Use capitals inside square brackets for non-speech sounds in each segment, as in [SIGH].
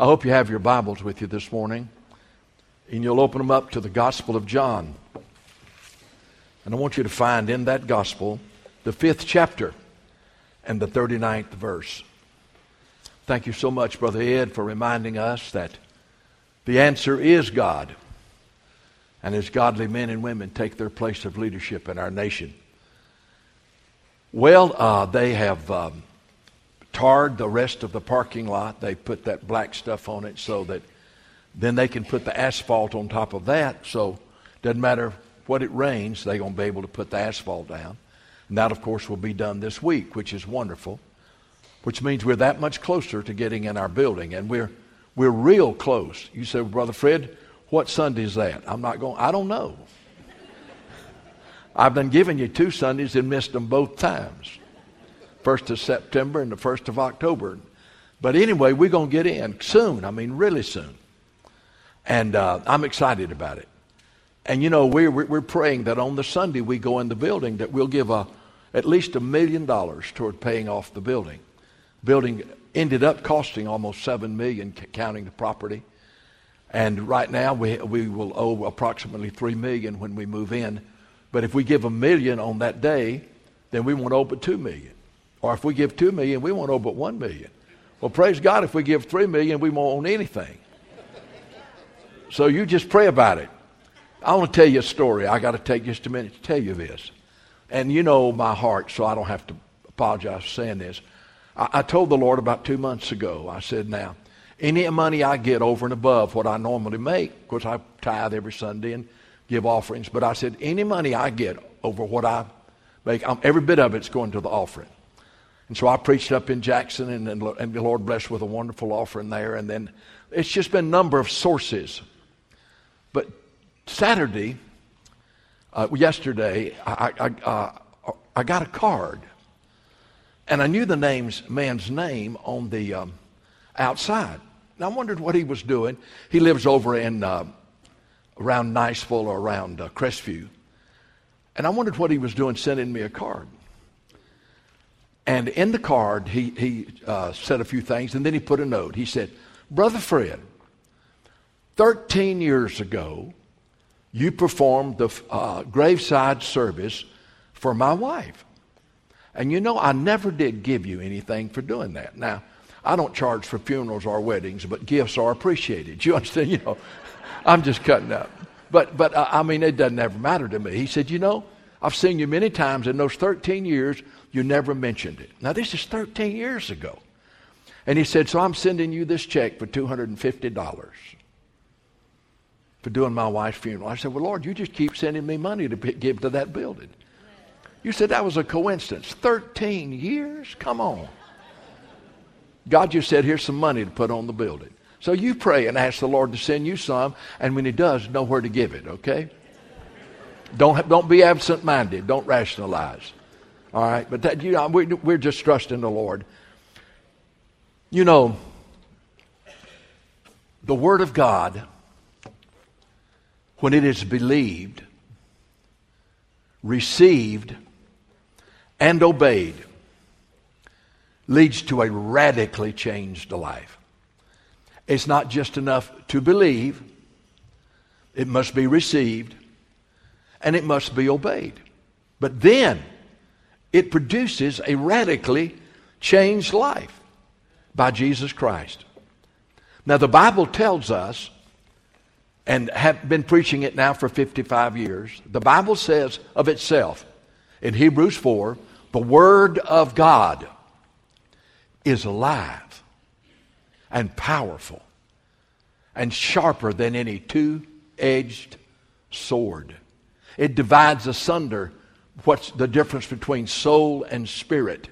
I hope you have your Bibles with you this morning, and you'll open them up to the Gospel of John. And I want you to find in that Gospel the fifth chapter and the 39th verse. Thank you so much, Brother Ed, for reminding us that the answer is God. And as godly men and women take their place of leadership in our nation. Well, uh, they have um, tarred the rest of the parking lot. They put that black stuff on it so that then they can put the asphalt on top of that. So doesn't matter what it rains, they're going to be able to put the asphalt down. And that, of course, will be done this week, which is wonderful, which means we're that much closer to getting in our building. And we're, we're real close. You say, Brother Fred, what Sunday is that? I'm not going, I don't know. [LAUGHS] I've been giving you two Sundays and missed them both times. First of September and the first of October. But anyway, we're going to get in soon. I mean, really soon. And uh, I'm excited about it. And you know, we're, we're praying that on the Sunday we go in the building that we'll give a, at least a million dollars toward paying off the building. Building ended up costing almost seven million, counting the property. And right now we, we will owe approximately three million when we move in. But if we give a million on that day, then we won't owe but two million. Or if we give two million, we won't owe but one million. Well, praise God, if we give three million, we won't own anything. So you just pray about it. I want to tell you a story. I got to take just a minute to tell you this. And you know my heart, so I don't have to apologize for saying this. I, I told the Lord about two months ago, I said, now, any money I get over and above what I normally make, of course, I tithe every Sunday and give offerings, but I said, any money I get over what I make, I'm, every bit of it's going to the offering. And so I preached up in Jackson, and, and, and the Lord blessed with a wonderful offering there. And then it's just been a number of sources. But Saturday, uh, yesterday, I, I, uh, I, got a card. And I knew the name's, man's name on the um, outside. And I wondered what he was doing. He lives over in uh, around Niceville or around uh, Crestview. And I wondered what he was doing sending me a card. And in the card, he, he uh, said a few things, and then he put a note. He said, Brother Fred, 13 years ago, you performed the uh, graveside service for my wife. And you know, I never did give you anything for doing that. Now, I don't charge for funerals or weddings, but gifts are appreciated. [LAUGHS] You understand? You know, I'm just cutting up. But, but uh, I mean, it doesn't ever matter to me. He said, You know, I've seen you many times in those 13 years, you never mentioned it. Now, this is 13 years ago. And he said, So I'm sending you this check for $250 for doing my wife's funeral. I said, Well, Lord, you just keep sending me money to give to that building. You said that was a coincidence. 13 years? Come on. God just said, Here's some money to put on the building. So you pray and ask the Lord to send you some, and when He does, know where to give it, okay? Don't, don't be absent minded. Don't rationalize. All right? But that, you know, we're, we're just trusting the Lord. You know, the Word of God when it is believed, received, and obeyed, leads to a radically changed life. It's not just enough to believe, it must be received, and it must be obeyed. But then it produces a radically changed life by Jesus Christ. Now, the Bible tells us and have been preaching it now for 55 years. The Bible says of itself in Hebrews 4 the Word of God is alive and powerful and sharper than any two edged sword. It divides asunder what's the difference between soul and spirit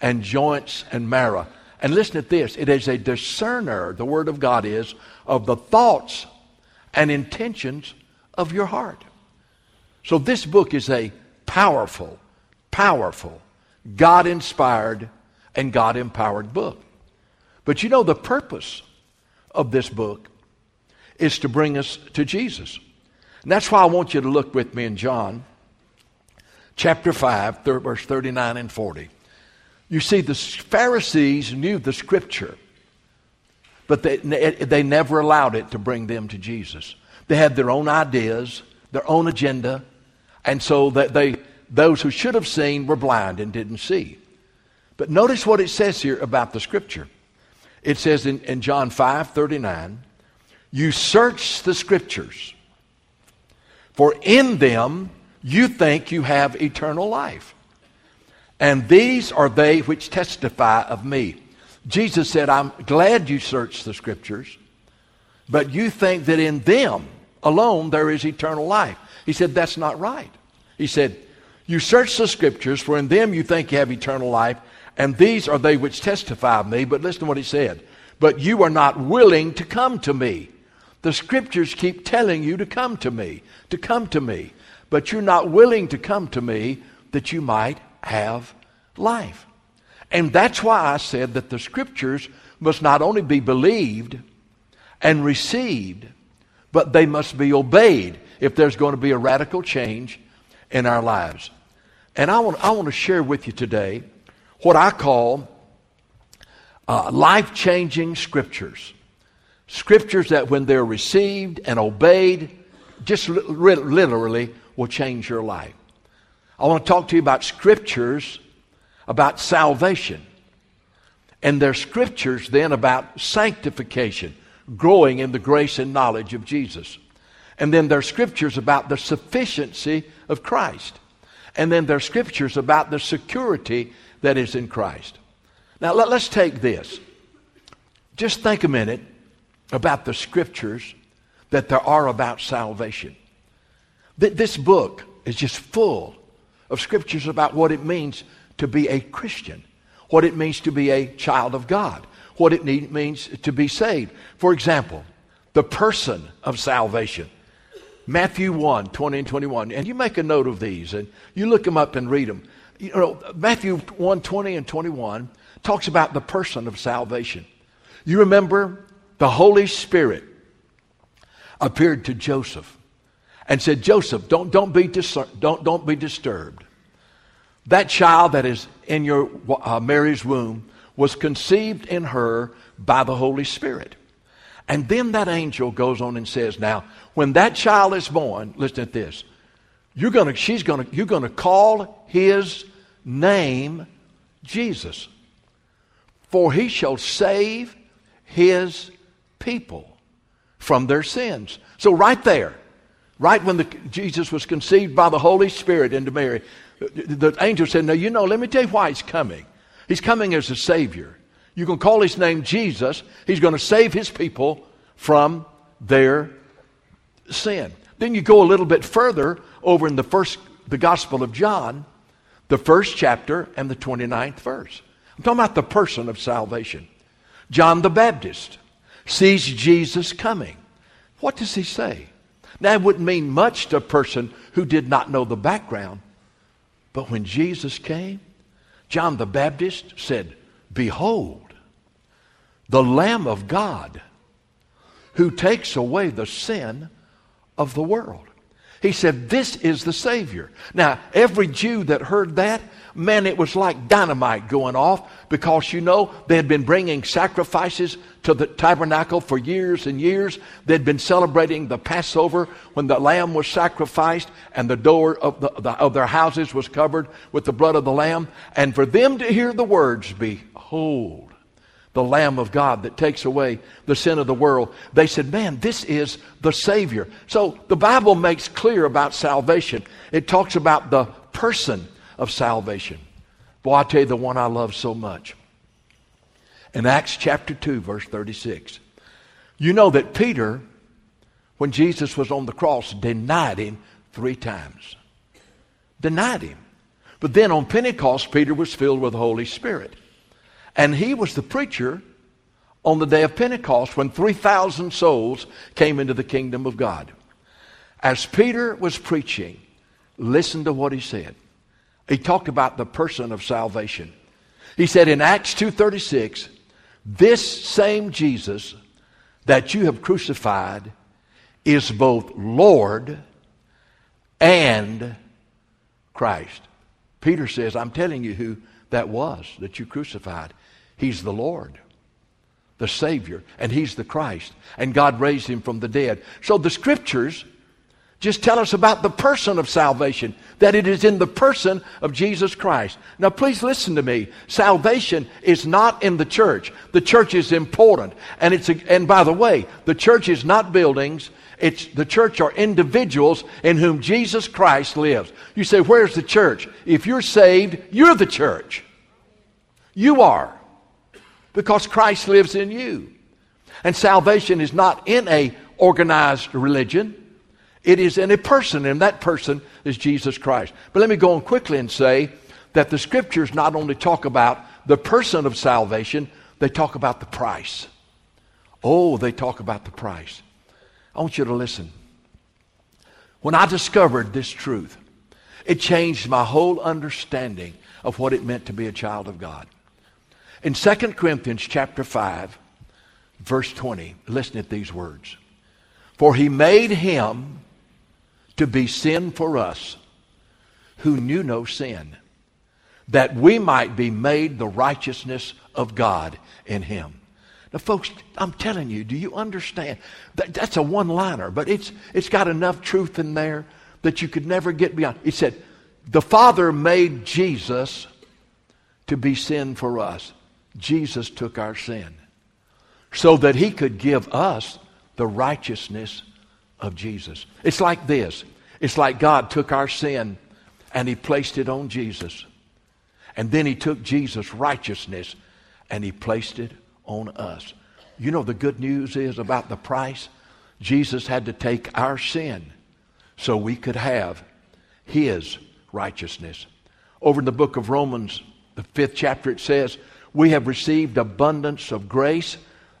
and joints and marrow. And listen to this it is a discerner, the Word of God is, of the thoughts and intentions of your heart. So, this book is a powerful, powerful, God inspired, and God empowered book. But you know, the purpose of this book is to bring us to Jesus. And that's why I want you to look with me in John chapter 5, verse 39 and 40. You see, the Pharisees knew the scripture but they, they never allowed it to bring them to Jesus. They had their own ideas, their own agenda, and so that they, those who should have seen were blind and didn't see. But notice what it says here about the scripture. It says in, in John 5 39, you search the scriptures, for in them you think you have eternal life. And these are they which testify of me. Jesus said, I'm glad you search the scriptures, but you think that in them alone there is eternal life. He said, That's not right. He said, You search the scriptures, for in them you think you have eternal life, and these are they which testify of me. But listen to what he said. But you are not willing to come to me. The scriptures keep telling you to come to me, to come to me. But you're not willing to come to me that you might have life. And that's why I said that the scriptures must not only be believed and received, but they must be obeyed if there's going to be a radical change in our lives. And I want, I want to share with you today what I call uh, life changing scriptures. Scriptures that, when they're received and obeyed, just li- literally will change your life. I want to talk to you about scriptures about salvation. And their scriptures then about sanctification, growing in the grace and knowledge of Jesus. And then their scriptures about the sufficiency of Christ. And then their scriptures about the security that is in Christ. Now let, us take this. Just think a minute about the scriptures that there are about salvation. This book is just full of scriptures about what it means to be a Christian, what it means to be a child of God, what it need, means to be saved. For example, the person of salvation. Matthew 1, 20 and 21. And you make a note of these and you look them up and read them. You know, Matthew 1, 20 and 21 talks about the person of salvation. You remember the Holy Spirit appeared to Joseph and said, Joseph, don't, don't, be, dis- don't, don't be disturbed. That child that is in your uh, Mary's womb was conceived in her by the Holy Spirit. And then that angel goes on and says, Now, when that child is born, listen to this. You're gonna, she's gonna, you're gonna call his name Jesus. For he shall save his people from their sins. So right there, right when the, Jesus was conceived by the Holy Spirit into Mary, the angel said, Now, you know, let me tell you why he's coming. He's coming as a Savior. You can call his name Jesus. He's going to save his people from their sin. Then you go a little bit further over in the first, the Gospel of John, the first chapter and the 29th verse. I'm talking about the person of salvation. John the Baptist sees Jesus coming. What does he say? It wouldn't mean much to a person who did not know the background, but when Jesus came, John the Baptist said, Behold, the Lamb of God who takes away the sin of the world. He said, This is the Savior. Now, every Jew that heard that man, it was like dynamite going off because, you know, they had been bringing sacrifices to the tabernacle for years and years. They'd been celebrating the Passover when the lamb was sacrificed and the door of, the, the, of their houses was covered with the blood of the lamb. And for them to hear the words, Behold, the Lamb of God that takes away the sin of the world. They said, Man, this is the Savior. So the Bible makes clear about salvation. It talks about the person of salvation. Boy, I tell you the one I love so much. In Acts chapter 2, verse 36, you know that Peter, when Jesus was on the cross, denied him three times. Denied him. But then on Pentecost, Peter was filled with the Holy Spirit. And he was the preacher on the day of Pentecost when 3,000 souls came into the kingdom of God. As Peter was preaching, listen to what he said. He talked about the person of salvation. He said in Acts 2:36, "This same Jesus that you have crucified is both Lord and Christ." Peter says, "I'm telling you who that was that you crucified. He's the Lord. the Savior, and He's the Christ, and God raised Him from the dead. So the Scriptures just tell us about the person of salvation, that it is in the person of Jesus Christ. Now, please listen to me. Salvation is not in the church. The church is important. And, it's a, and by the way, the church is not buildings. It's, the church are individuals in whom Jesus Christ lives. You say, where's the church? If you're saved, you're the church. You are. Because Christ lives in you. And salvation is not in a organized religion. It is in a person, and that person is Jesus Christ. But let me go on quickly and say that the scriptures not only talk about the person of salvation, they talk about the price. Oh, they talk about the price. I want you to listen. When I discovered this truth, it changed my whole understanding of what it meant to be a child of God. In 2 Corinthians chapter 5, verse 20, listen at these words. For he made him to be sin for us who knew no sin, that we might be made the righteousness of God in him. Now, folks, I'm telling you, do you understand? That, that's a one liner, but it's, it's got enough truth in there that you could never get beyond. He said, The Father made Jesus to be sin for us. Jesus took our sin so that he could give us the righteousness of Jesus. It's like this it's like God took our sin and He placed it on Jesus. And then He took Jesus' righteousness and He placed it on us. You know, the good news is about the price. Jesus had to take our sin so we could have His righteousness. Over in the book of Romans, the fifth chapter, it says, We have received abundance of grace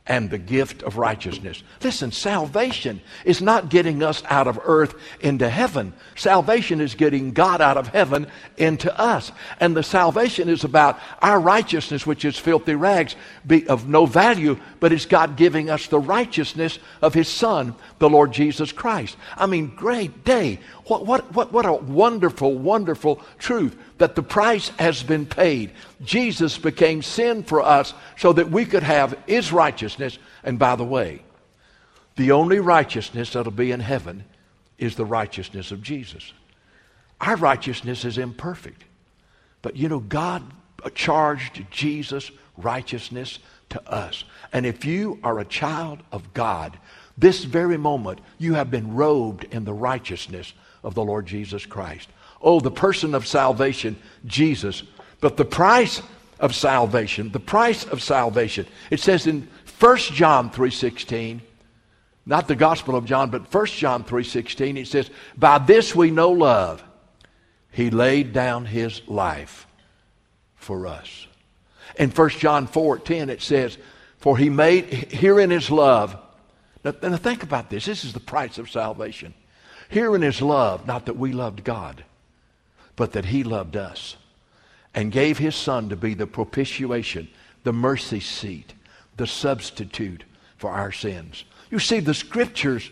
and the gift of righteousness. Listen, salvation is not getting us out of earth into heaven. Salvation is getting God out of heaven into us. And the salvation is about our righteousness, which is filthy rags, be of no value, but it's God giving us the righteousness of His Son, the Lord Jesus Christ. I mean, great day. What, what, what, what a wonderful, wonderful truth that the price has been paid. Jesus became sin for us so that we could have His righteousness. And by the way, the only righteousness that'll be in heaven is the righteousness of Jesus. Our righteousness is imperfect. But you know, God charged Jesus' righteousness to us. And if you are a child of God, this very moment you have been robed in the righteousness of the Lord Jesus Christ. Oh, the person of salvation, Jesus. But the price of salvation, the price of salvation. It says in 1 John 3:16, not the Gospel of John, but 1 John 3:16, it says, "By this we know love. He laid down his life for us." In 1 John 4:10 it says, "For he made herein his love." Now, now think about this. This is the price of salvation. Herein is love, not that we loved God, but that He loved us and gave His Son to be the propitiation, the mercy seat, the substitute for our sins. You see, the Scriptures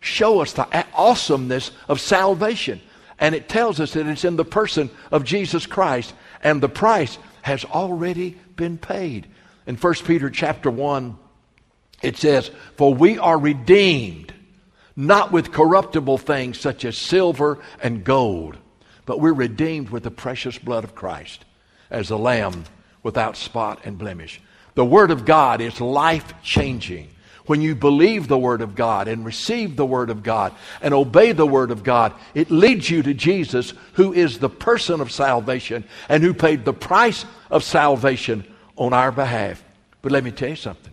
show us the awesomeness of salvation. And it tells us that it's in the person of Jesus Christ, and the price has already been paid. In 1 Peter chapter 1, it says, For we are redeemed, not with corruptible things such as silver and gold but we're redeemed with the precious blood of Christ as a lamb without spot and blemish. The Word of God is life changing. When you believe the Word of God and receive the Word of God and obey the Word of God, it leads you to Jesus, who is the person of salvation and who paid the price of salvation on our behalf. But let me tell you something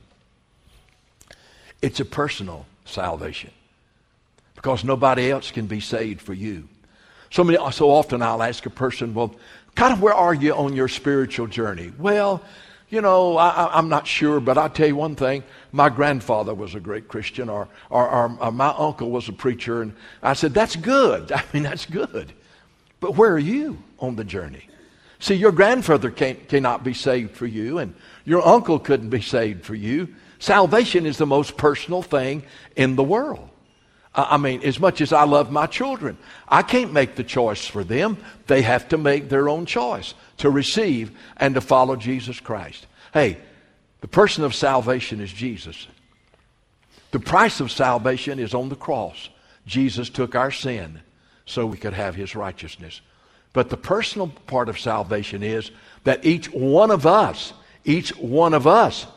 it's a personal salvation because nobody else can be saved for you. So, many, so often I'll ask a person, well, kind of where are you on your spiritual journey? Well, you know, I, am not sure, but I'll tell you one thing. My grandfather was a great Christian, or, or, or, or, uh, my uncle was a preacher. And I said, that's good. [LAUGHS] I mean, that's good. But where are you on the journey? See, your grandfather cannot be saved for you, and your uncle couldn't be saved for you. Salvation is the most personal thing in the world. I mean, as much as I love my children, I can't make the choice for them. They have to make their own choice to receive and to follow Jesus Christ. Hey, The person of salvation is Jesus. The price of salvation is on the cross. Jesus took our sin so we could have his righteousness. But the personal part of salvation is that each one of us, each one of us,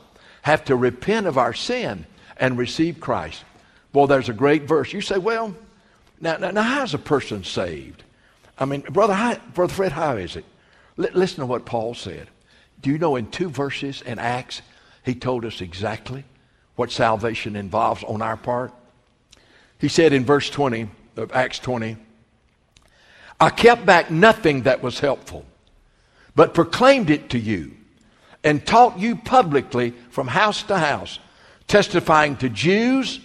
have to repent of our sin and receive Christ. Well, there's a great verse. You say, well, now, now, now how's a person saved? I mean, brother, how, brother Fred, how is it? L- listen to what Paul said. Do you know in two verses in Acts, he told us exactly what salvation involves on our part? He said in verse 20 of Acts 20, I kept back nothing that was helpful, but proclaimed it to you and taught you publicly from house to house, testifying to Jews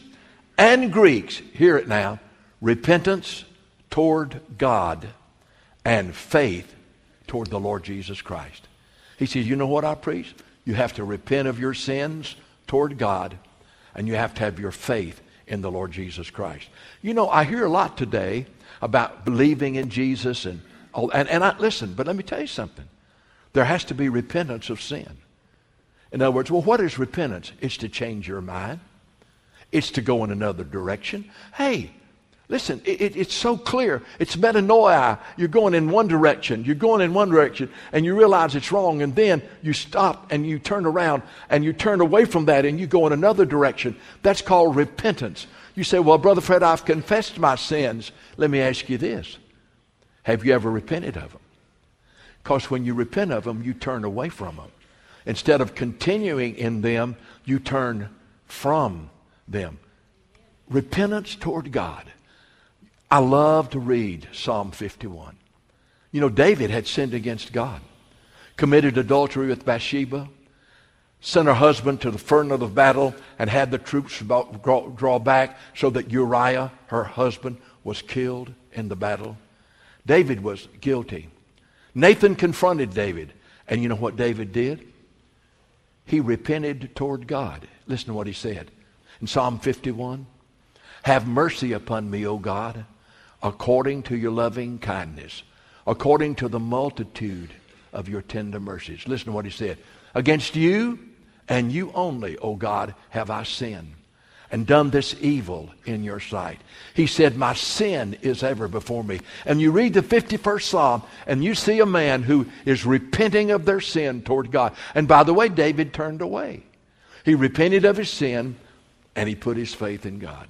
and Greeks, hear it now, repentance toward God and faith toward the Lord Jesus Christ. He says, You know what I preach? You have to repent of your sins toward God, and you have to have your faith in the Lord Jesus Christ. You know, I hear a lot today about believing in Jesus and all, and, and I, listen, but let me tell you something. There has to be repentance of sin. In other words, well, what is repentance? It's to change your mind. It's to go in another direction. Hey, listen, it, it, it's so clear. It's metanoia. You're going in one direction. You're going in one direction, and you realize it's wrong, and then you stop and you turn around and you turn away from that and you go in another direction. That's called repentance. You say, Well, Brother Fred, I've confessed my sins. Let me ask you this Have you ever repented of them? Because when you repent of them, you turn away from them. Instead of continuing in them, you turn from them. Repentance toward God. I love to read Psalm 51. You know, David had sinned against God, committed adultery with Bathsheba, sent her husband to the front of battle, and had the troops draw back so that Uriah, her husband, was killed in the battle. David was guilty. Nathan confronted David. And you know what David did? He repented toward God. Listen to what he said in Psalm 51 Have mercy upon me, O God, according to your loving kindness, according to the multitude of your tender mercies. Listen to what he said. Against you and you only, O God, have I sinned and done this evil in your sight. He said, My sin is ever before me. And you read the 51st Psalm, and you see a man who is repenting of their sin toward God. And by the way, David turned away. He repented of his sin, and he put his faith in God.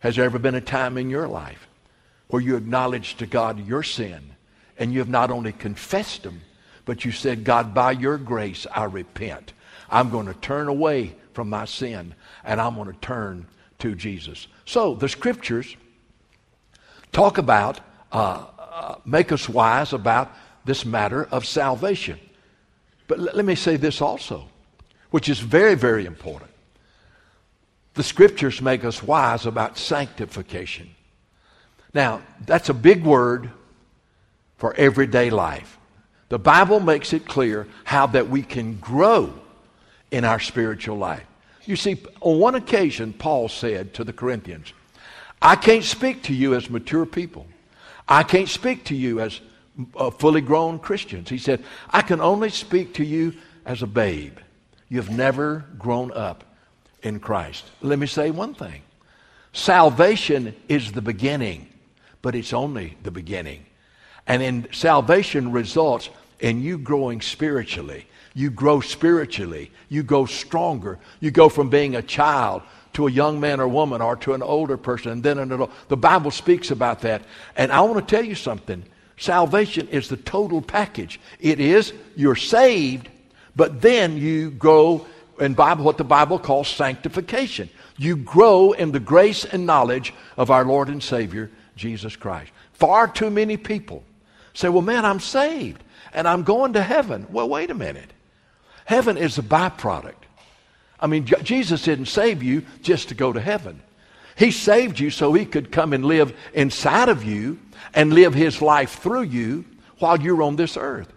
Has there ever been a time in your life where you acknowledged to God your sin, and you have not only confessed them, but you said, God, by your grace, I repent. I'm going to turn away from my sin and I'm going to turn to Jesus. So the scriptures talk about, uh, uh, make us wise about this matter of salvation. But l- let me say this also, which is very, very important. The scriptures make us wise about sanctification. Now, that's a big word for everyday life. The Bible makes it clear how that we can grow in our spiritual life. You see, on one occasion, Paul said to the Corinthians, I can't speak to you as mature people. I can't speak to you as uh, fully grown Christians. He said, I can only speak to you as a babe. You've never grown up in Christ. Let me say one thing salvation is the beginning, but it's only the beginning. And in salvation results in you growing spiritually you grow spiritually. You go stronger. You go from being a child to a young man or woman or to an older person and then an adult. The Bible speaks about that. And I want to tell you something. Salvation is the total package. It is you're saved, but then you grow in Bible what the Bible calls sanctification. You grow in the grace and knowledge of our Lord and Savior Jesus Christ. Far too many people say, "Well, man, I'm saved and I'm going to heaven." Well, wait a minute. Heaven is a byproduct. I mean, Jesus didn't save you just to go to heaven. He saved you so he could come and live inside of you and live his life through you while you're on this earth.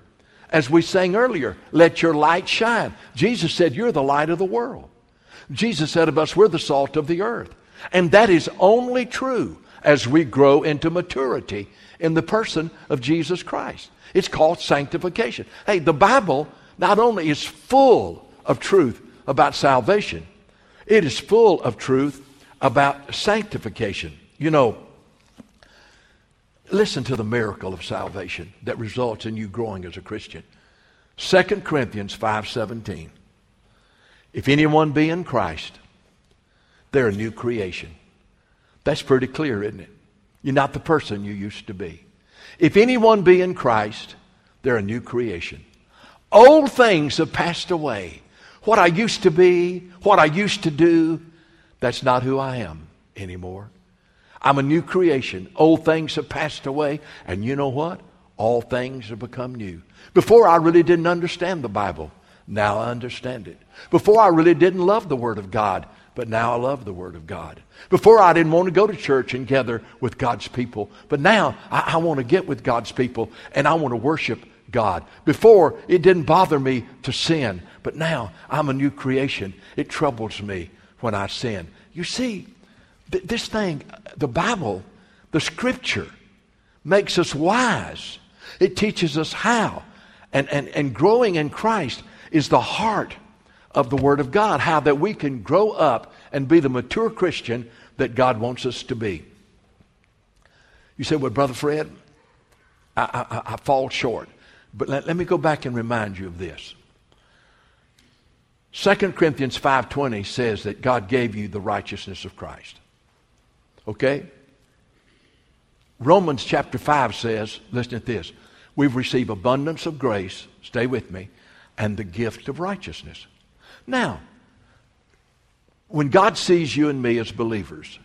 As we sang earlier, let your light shine. Jesus said, You're the light of the world. Jesus said of us, We're the salt of the earth. And that is only true as we grow into maturity in the person of Jesus Christ. It's called sanctification. Hey, the Bible not only is full of truth about salvation. It is full of truth about sanctification. You know, listen to the miracle of salvation that results in you growing as a Christian. 2 Corinthians 5:17. If anyone be in Christ, they're a new creation. That's pretty clear, isn't it? You're not the person you used to be. If anyone be in Christ, they're a new creation. Old things have passed away. What I used to be, what I used to do, that's not who I am anymore. I'm a new creation. Old things have passed away, and you know what? All things have become new. Before I really didn't understand the Bible. Now I understand it. Before I really didn't love the Word of God, but now I love the Word of God. Before I didn't want to go to church and gather with God's people, but now I, I want to get with God's people and I want to worship God. Before it didn't bother me to sin, but now I'm a new creation. It troubles me when I sin. You see, th- this thing, the Bible, the Scripture, makes us wise. It teaches us how. And, and, and growing in Christ is the heart of the Word of God, how that we can grow up and be the mature Christian that God wants us to be. You say, well, Brother Fred, I, I, I fall short. But let, let me go back and remind you of this. 2 Corinthians 5.20 says that God gave you the righteousness of Christ. Okay? Romans chapter 5 says, listen to this, we've received abundance of grace, stay with me, and the gift of righteousness. Now, when God sees you and me as believers,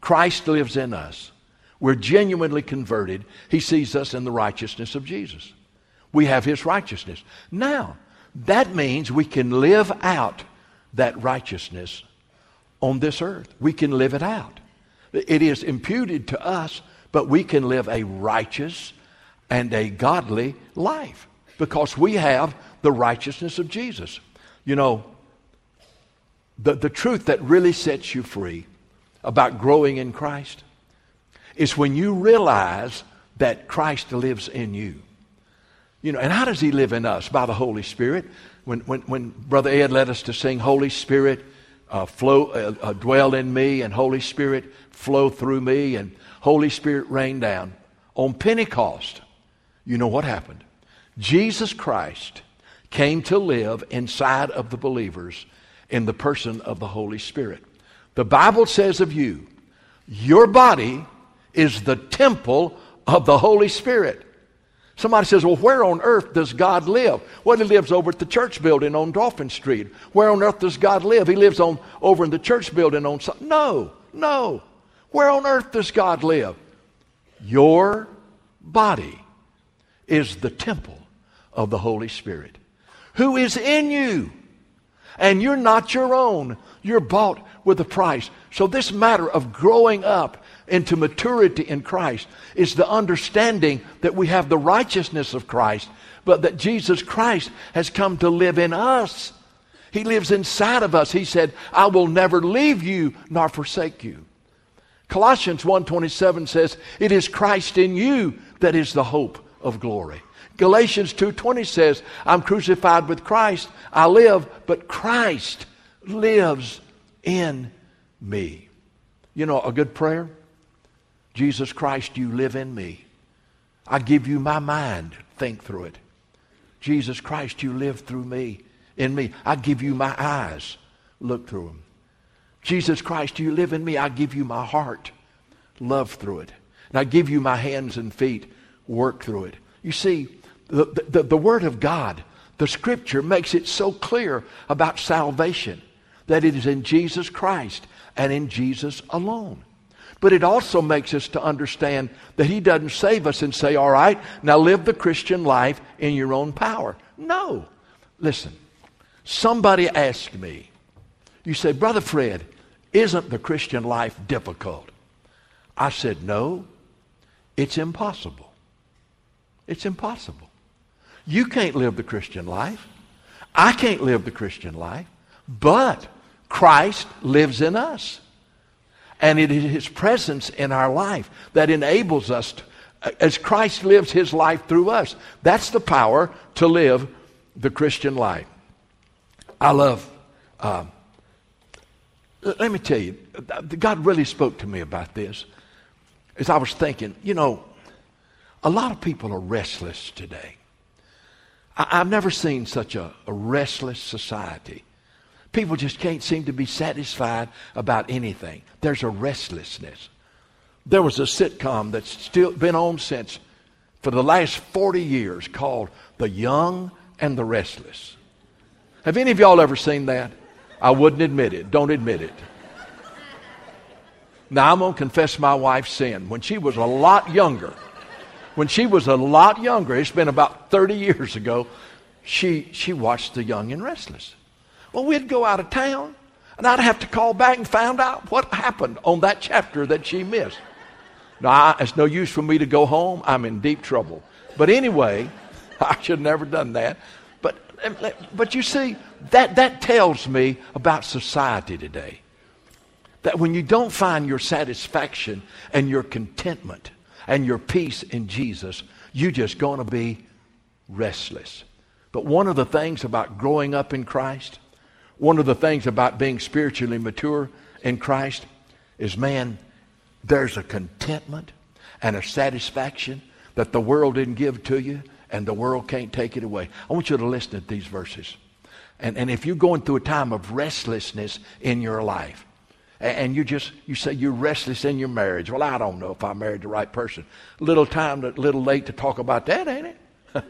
Christ lives in us. We're genuinely converted. He sees us in the righteousness of Jesus. We have His righteousness. Now, that means we can live out that righteousness on this earth. We can live it out. It is imputed to us, but we can live a righteous and a godly life because we have the righteousness of Jesus. You know, the, the truth that really sets you free about growing in Christ is when you realize that Christ lives in you. You know, and how does he live in us? By the Holy Spirit. When, when, when Brother Ed led us to sing, Holy Spirit, uh, flow, uh, uh, dwell in me, and Holy Spirit, flow through me, and Holy Spirit, rain down. On Pentecost, you know what happened? Jesus Christ came to live inside of the believers in the person of the Holy Spirit. The Bible says of you, your body is the temple of the Holy Spirit. Somebody says, Well, where on earth does God live? Well, he lives over at the church building on Dolphin Street. Where on earth does God live? He lives on over in the church building on No, no. Where on earth does God live? Your body is the temple of the Holy Spirit, who is in you. And you're not your own. You're bought with a price. So this matter of growing up into maturity in Christ is the understanding that we have the righteousness of Christ, but that Jesus Christ has come to live in us. He lives inside of us. He said, I will never leave you nor forsake you. Colossians 1:27 says, "It is Christ in you that is the hope of glory." Galatians 2:20 says, "I'm crucified with Christ. I live, but Christ lives in me." You know, a good prayer Jesus Christ, you live in me. I give you my mind. Think through it. Jesus Christ, you live through me, in me. I give you my eyes. Look through them. Jesus Christ, you live in me. I give you my heart. Love through it. And I give you my hands and feet. Work through it. You see, the, the, the Word of God, the Scripture makes it so clear about salvation that it is in Jesus Christ and in Jesus alone. But it also makes us to understand that He doesn't save us and say, all right, now live the Christian life in your own power. No. Listen, somebody asked me, you say, Brother Fred, isn't the Christian life difficult? I said, no, it's impossible. It's impossible. You can't live the Christian life. I can't live the Christian life, but Christ lives in us. And it is His presence in our life that enables us, to, as Christ lives His life through us. That's the power to live the Christian life. I love, uh, let me tell you, God really spoke to me about this as I was thinking, you know, a lot of people are restless today. I, have never seen such a, a restless society. People just can't seem to be satisfied about anything. There's a restlessness. There was a sitcom that's still been on since for the last 40 years called The Young and the Restless. Have any of y'all ever seen that? I wouldn't admit it. Don't admit it. Now, I'm going to confess my wife's sin. When she was a lot younger, when she was a lot younger, it's been about 30 years ago, she, she watched The Young and Restless. Well, we'd go out of town, and I'd have to call back and find out what happened on that chapter that she missed. Now, it's no use for me to go home. I'm in deep trouble. But anyway, [LAUGHS] I should have never done that. But, eh, but you see, that, that tells me about society today. That when you don't find your satisfaction and your contentment and your peace in Jesus, you're just going to be restless. But one of the things about growing up in Christ, one of the things about being spiritually mature in Christ is man, there's a contentment and a satisfaction that the world didn't give to you and the world can't take it away. I want you to listen to these verses. And, and if you're going through a time of restlessness in your life, and you just you say you're restless in your marriage. Well, I don't know if I married the right person. Little time, a little late to talk about that, ain't it? [LAUGHS] you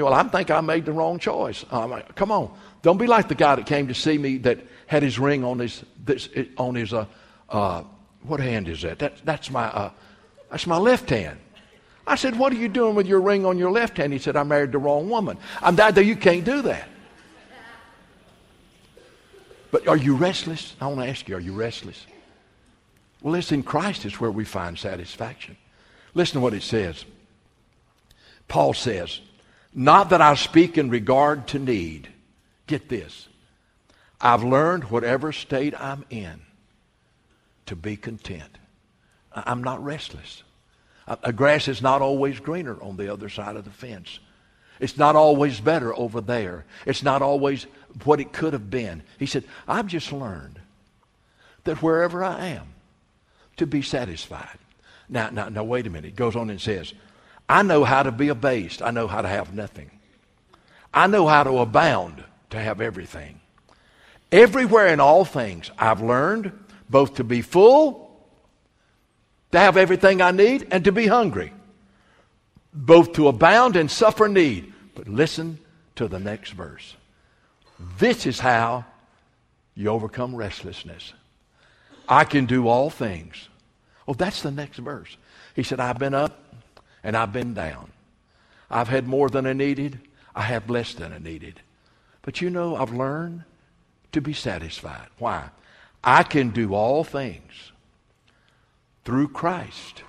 know, well, I think I made the wrong choice. Come on, don't be like the guy that came to see me that had his ring on his this, on his uh, uh, what hand is that? that that's my uh, that's my left hand. I said, What are you doing with your ring on your left hand? He said, I married the wrong woman. I'm that you can't do that. But are you restless? I want to ask you, are you restless? Well, listen, Christ is where we find satisfaction. Listen to what it says. Paul says, Not that I speak in regard to need. Get this. I've learned whatever state I'm in to be content. I'm not restless. A grass is not always greener on the other side of the fence. It's not always better over there. It's not always what it could have been. He said, I've just learned that wherever I am, to be satisfied. Now, now, now, wait a minute. It goes on and says, I know how to be abased. I know how to have nothing. I know how to abound, to have everything. Everywhere in all things, I've learned both to be full to have everything I need, and to be hungry, both to abound and suffer need. But listen to the next verse. This is how you overcome restlessness. I can do all things. Oh, that's the next verse. He said, I've been up and I've been down. I've had more than I needed. I have less than I needed. But you know, I've learned to be satisfied. Why? I can do all things through Christ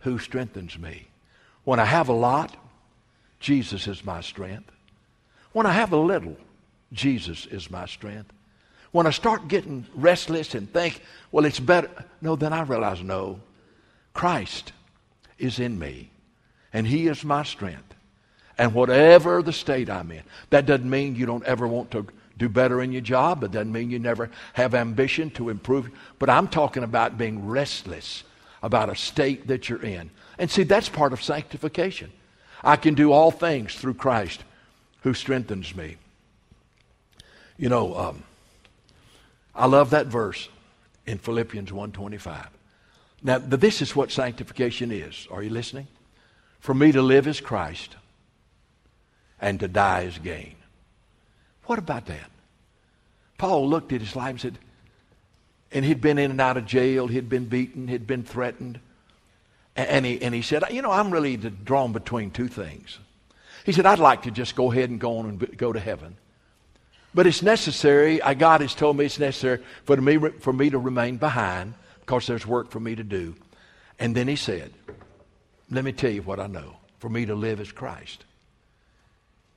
who strengthens me. When I have a lot, Jesus is my strength. When I have a little, Jesus is my strength. When I start getting restless and think, well, it's better, no, then I realize, no, Christ is in me, and He is my strength. And whatever the state I'm in, that doesn't mean you don't ever want to do better in your job. It doesn't mean you never have ambition to improve. But I'm talking about being restless about a state that you're in. And see, that's part of sanctification. I can do all things through Christ who strengthens me. You know, um, I love that verse in Philippians 1.25. Now, this is what sanctification is. Are you listening? For me to live is Christ, and to die is gain. What about that? Paul looked at his life and said, and he'd been in and out of jail, he'd been beaten, he'd been threatened. And he, and he said, You know, I'm really drawn between two things. He said, I'd like to just go ahead and go on and go to heaven. But it's necessary, God has told me it's necessary for me, for me to remain behind because there's work for me to do. And then he said, Let me tell you what I know. For me to live is Christ.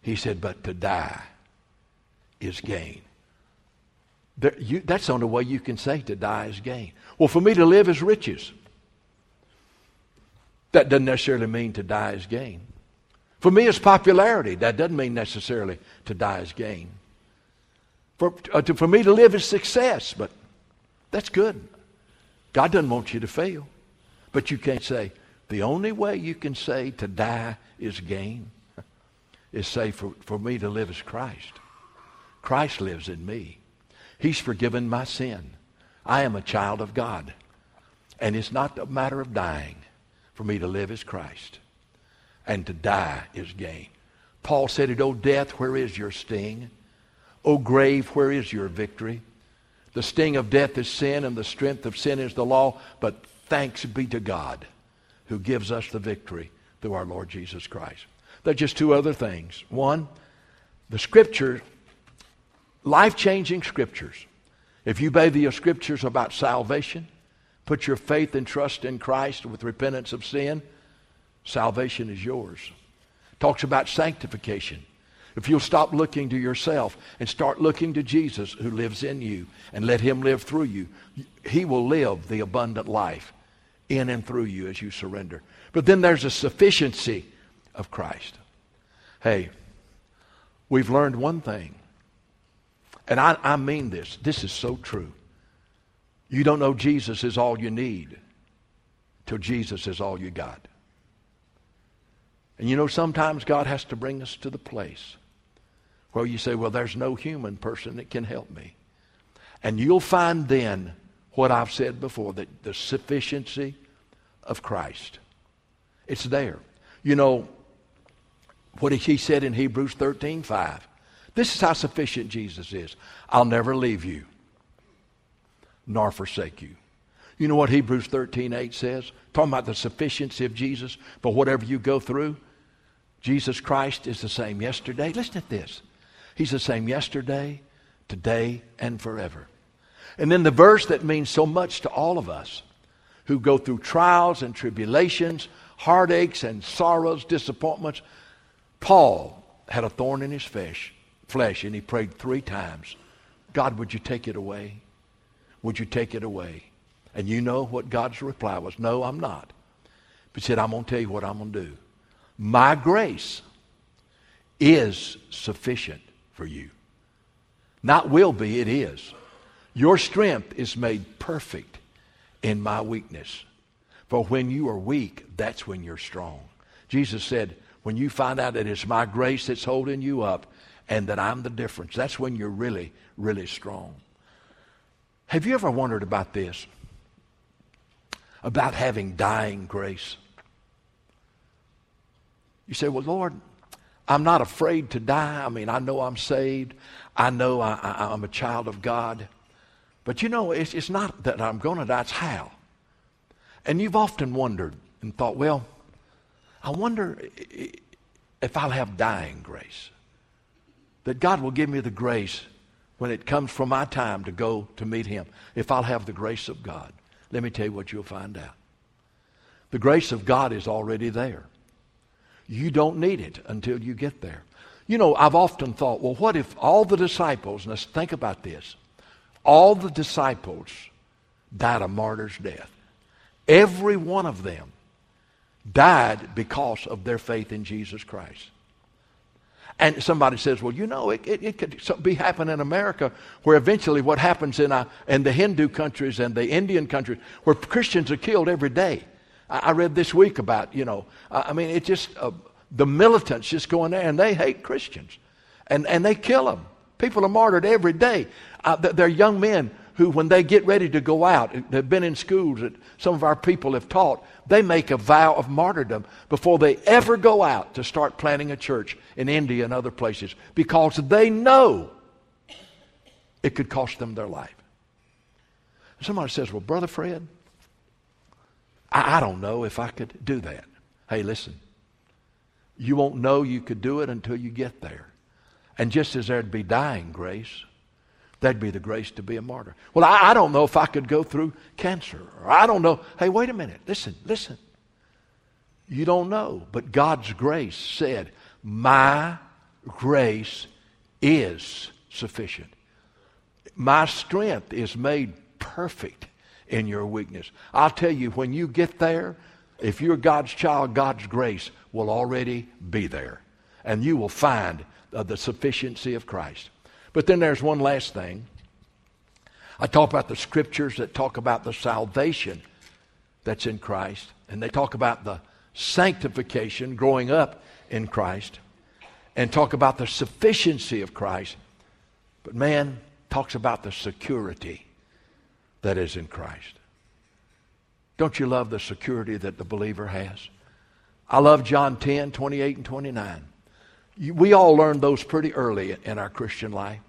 He said, But to die is gain. There, you, that's the only way you can say to die is gain. Well, for me to live is riches. That doesn't necessarily mean to die is gain. For me, it's popularity. That doesn't mean necessarily to die is gain. For, uh, to, for me to live is success, but that's good. God doesn't want you to fail. But you can't say, the only way you can say to die is gain is say, for, for me to live as Christ. Christ lives in me. He's forgiven my sin. I am a child of God. And it's not a matter of dying for me to live as Christ. And to die is gain. Paul said it, O death, where is your sting? O grave, where is your victory? The sting of death is sin, and the strength of sin is the law. But thanks be to God who gives us the victory through our Lord Jesus Christ. There are just two other things. One, the scripture, life changing scriptures. If you obey the scriptures about salvation, put your faith and trust in Christ with repentance of sin, salvation is yours. Talks about sanctification. If you'll stop looking to yourself and start looking to Jesus who lives in you and let him live through you, he will live the abundant life in and through you as you surrender. But then there's a sufficiency of Christ. Hey, we've learned one thing, and I, I mean this. This is so true. You don't know Jesus is all you need till Jesus is all you got. And you know, sometimes God has to bring us to the place where you say, well, there's no human person that can help me. And you'll find then what I've said before, that the sufficiency of Christ. It's there. You know, what he said in Hebrews 13 5. This is how sufficient Jesus is. I'll never leave you nor forsake you. You know what Hebrews 13 8 says? Talking about the sufficiency of Jesus, but whatever you go through, Jesus Christ is the same yesterday. Listen to this. He's the same yesterday, today, and forever. And then the verse that means so much to all of us who go through trials and tribulations, heartaches and sorrows, disappointments. Paul had a thorn in his flesh, flesh, and he prayed three times, God, would you take it away? Would you take it away? And you know what God's reply was, No, I'm not. But he said, I'm going to tell you what I'm going to do. My grace is sufficient for you. Not will be, it is. Your strength is made perfect in my weakness. For when you are weak, that's when you're strong. Jesus said, when you find out that it's my grace that's holding you up and that I'm the difference, that's when you're really, really strong. Have you ever wondered about this? About having dying grace? You say, well, Lord, I'm not afraid to die. I mean, I know I'm saved. I know I, am a child of God. But you know, it's, it's not that I'm going to die, it's how. And you've often wondered and thought, well, I wonder if I'll have dying grace. That God will give me the grace when it comes for my time to go to meet Him. If I'll have the grace of God. Let me tell you what you'll find out. The grace of God is already there. You don't need it until you get there. You know, I've often thought, well, what if all the disciples, let's think about this, all the disciples died a martyr's death. Every one of them died because of their faith in Jesus Christ. And somebody says, well, you know, it, it, it could be happening in America where eventually what happens in, uh, in the Hindu countries and the Indian countries where Christians are killed every day. I, I read this week about, you know, I mean, it just, uh, the militants just go in there and they hate Christians and, and they kill them. People are martyred every day. Uh, they're young men who, when they get ready to go out, they've been in schools that some of our people have taught, they make a vow of martyrdom before they ever go out to start planting a church in India and other places because they know it could cost them their life. Somebody says, Well, Brother Fred, I, I don't know if I could do that. Hey, listen, you won't know you could do it until you get there. And just as there'd be dying grace, That'd be the grace to be a martyr. Well, I, I don't know if I could go through cancer. Or I don't know. Hey, wait a minute. Listen, listen. You don't know. But God's grace said, My grace is sufficient. My strength is made perfect in your weakness. I'll tell you, when you get there, If you're God's child, God's grace will already be there. And you will find uh, the sufficiency of Christ. But then there's one last thing. I talk about the scriptures that talk about the salvation that's in Christ, and they talk about the sanctification, growing up in Christ, and talk about the sufficiency of Christ. But man talks about the security that is in Christ. Don't you love the security that the believer has? I love John 10, 28 and 29. We all learned those pretty early in our Christian life,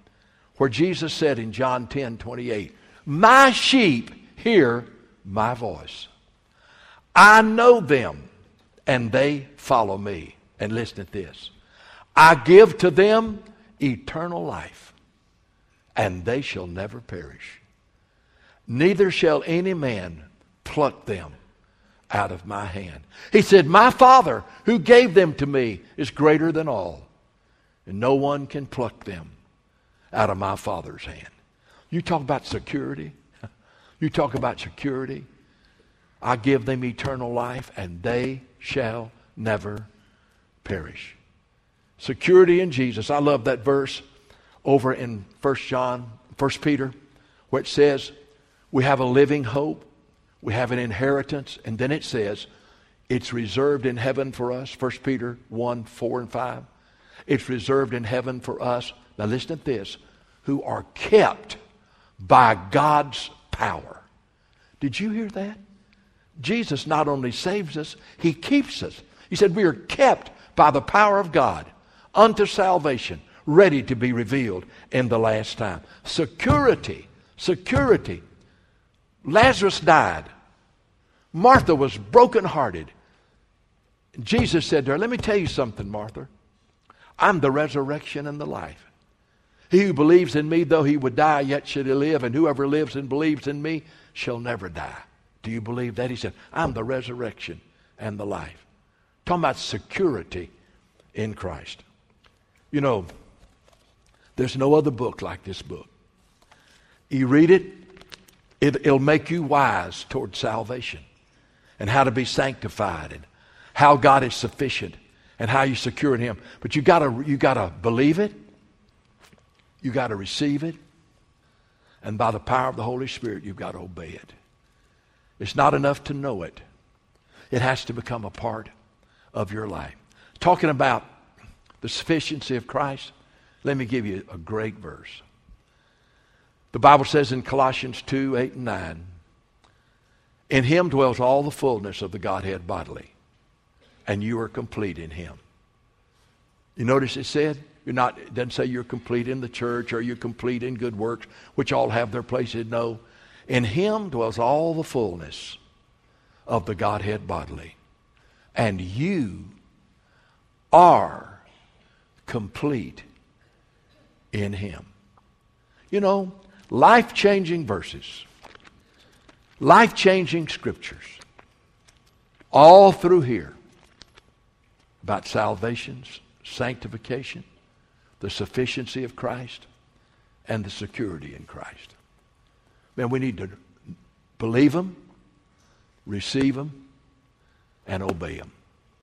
where Jesus said in John 10, 28, My sheep hear my voice. I know them, and they follow me. And listen to this I give to them eternal life, and they shall never perish. Neither shall any man pluck them out of my hand. He said, My Father, who gave them to me, is greater than all, and no one can pluck them out of my Father's hand. You talk about security. [LAUGHS] You talk about security. I give them eternal life, and they shall never perish. Security in Jesus. I love that verse over in 1 John, 1 Peter, where it says, We have a living hope, we have an inheritance, and then it says, It's reserved in heaven for us, 1 Peter 1, 4 and 5. It's reserved in heaven for us. Now listen to this who are kept by God's power. Did you hear that? Jesus not only saves us, he keeps us. He said, We are kept by the power of God unto salvation, ready to be revealed in the last time. Security, security. Lazarus died. Martha was brokenhearted. Jesus said to her, Let me tell you something, Martha. I'm the resurrection and the life. He who believes in me, though he would die, yet should he live, and whoever lives and believes in me shall never die. Do you believe that? He said, I'm the resurrection and the life. Talking about security in Christ. You know, there's no other book like this book. You read it, it will make you wise toward salvation and how to be sanctified and how God is sufficient and how you secure in Him. But you gotta you gotta believe it, you gotta receive it, and by the power of the Holy Spirit, you've got to obey it. It's not enough to know it, it has to become a part of your life. Talking about the sufficiency of Christ, let me give you a great verse. The Bible says in Colossians 2 8 and 9, In him dwells all the fullness of the Godhead bodily, and you are complete in him. You notice it said, you're not, it doesn't say you're complete in the church or you're complete in good works, which all have their places. No, in him dwells all the fullness of the Godhead bodily. And you are complete in him. You know, life changing verses, life changing scriptures, all through here about salvations, sanctification, the sufficiency of Christ, and the security in Christ. Man, we need to believe them, receive them, and obey them.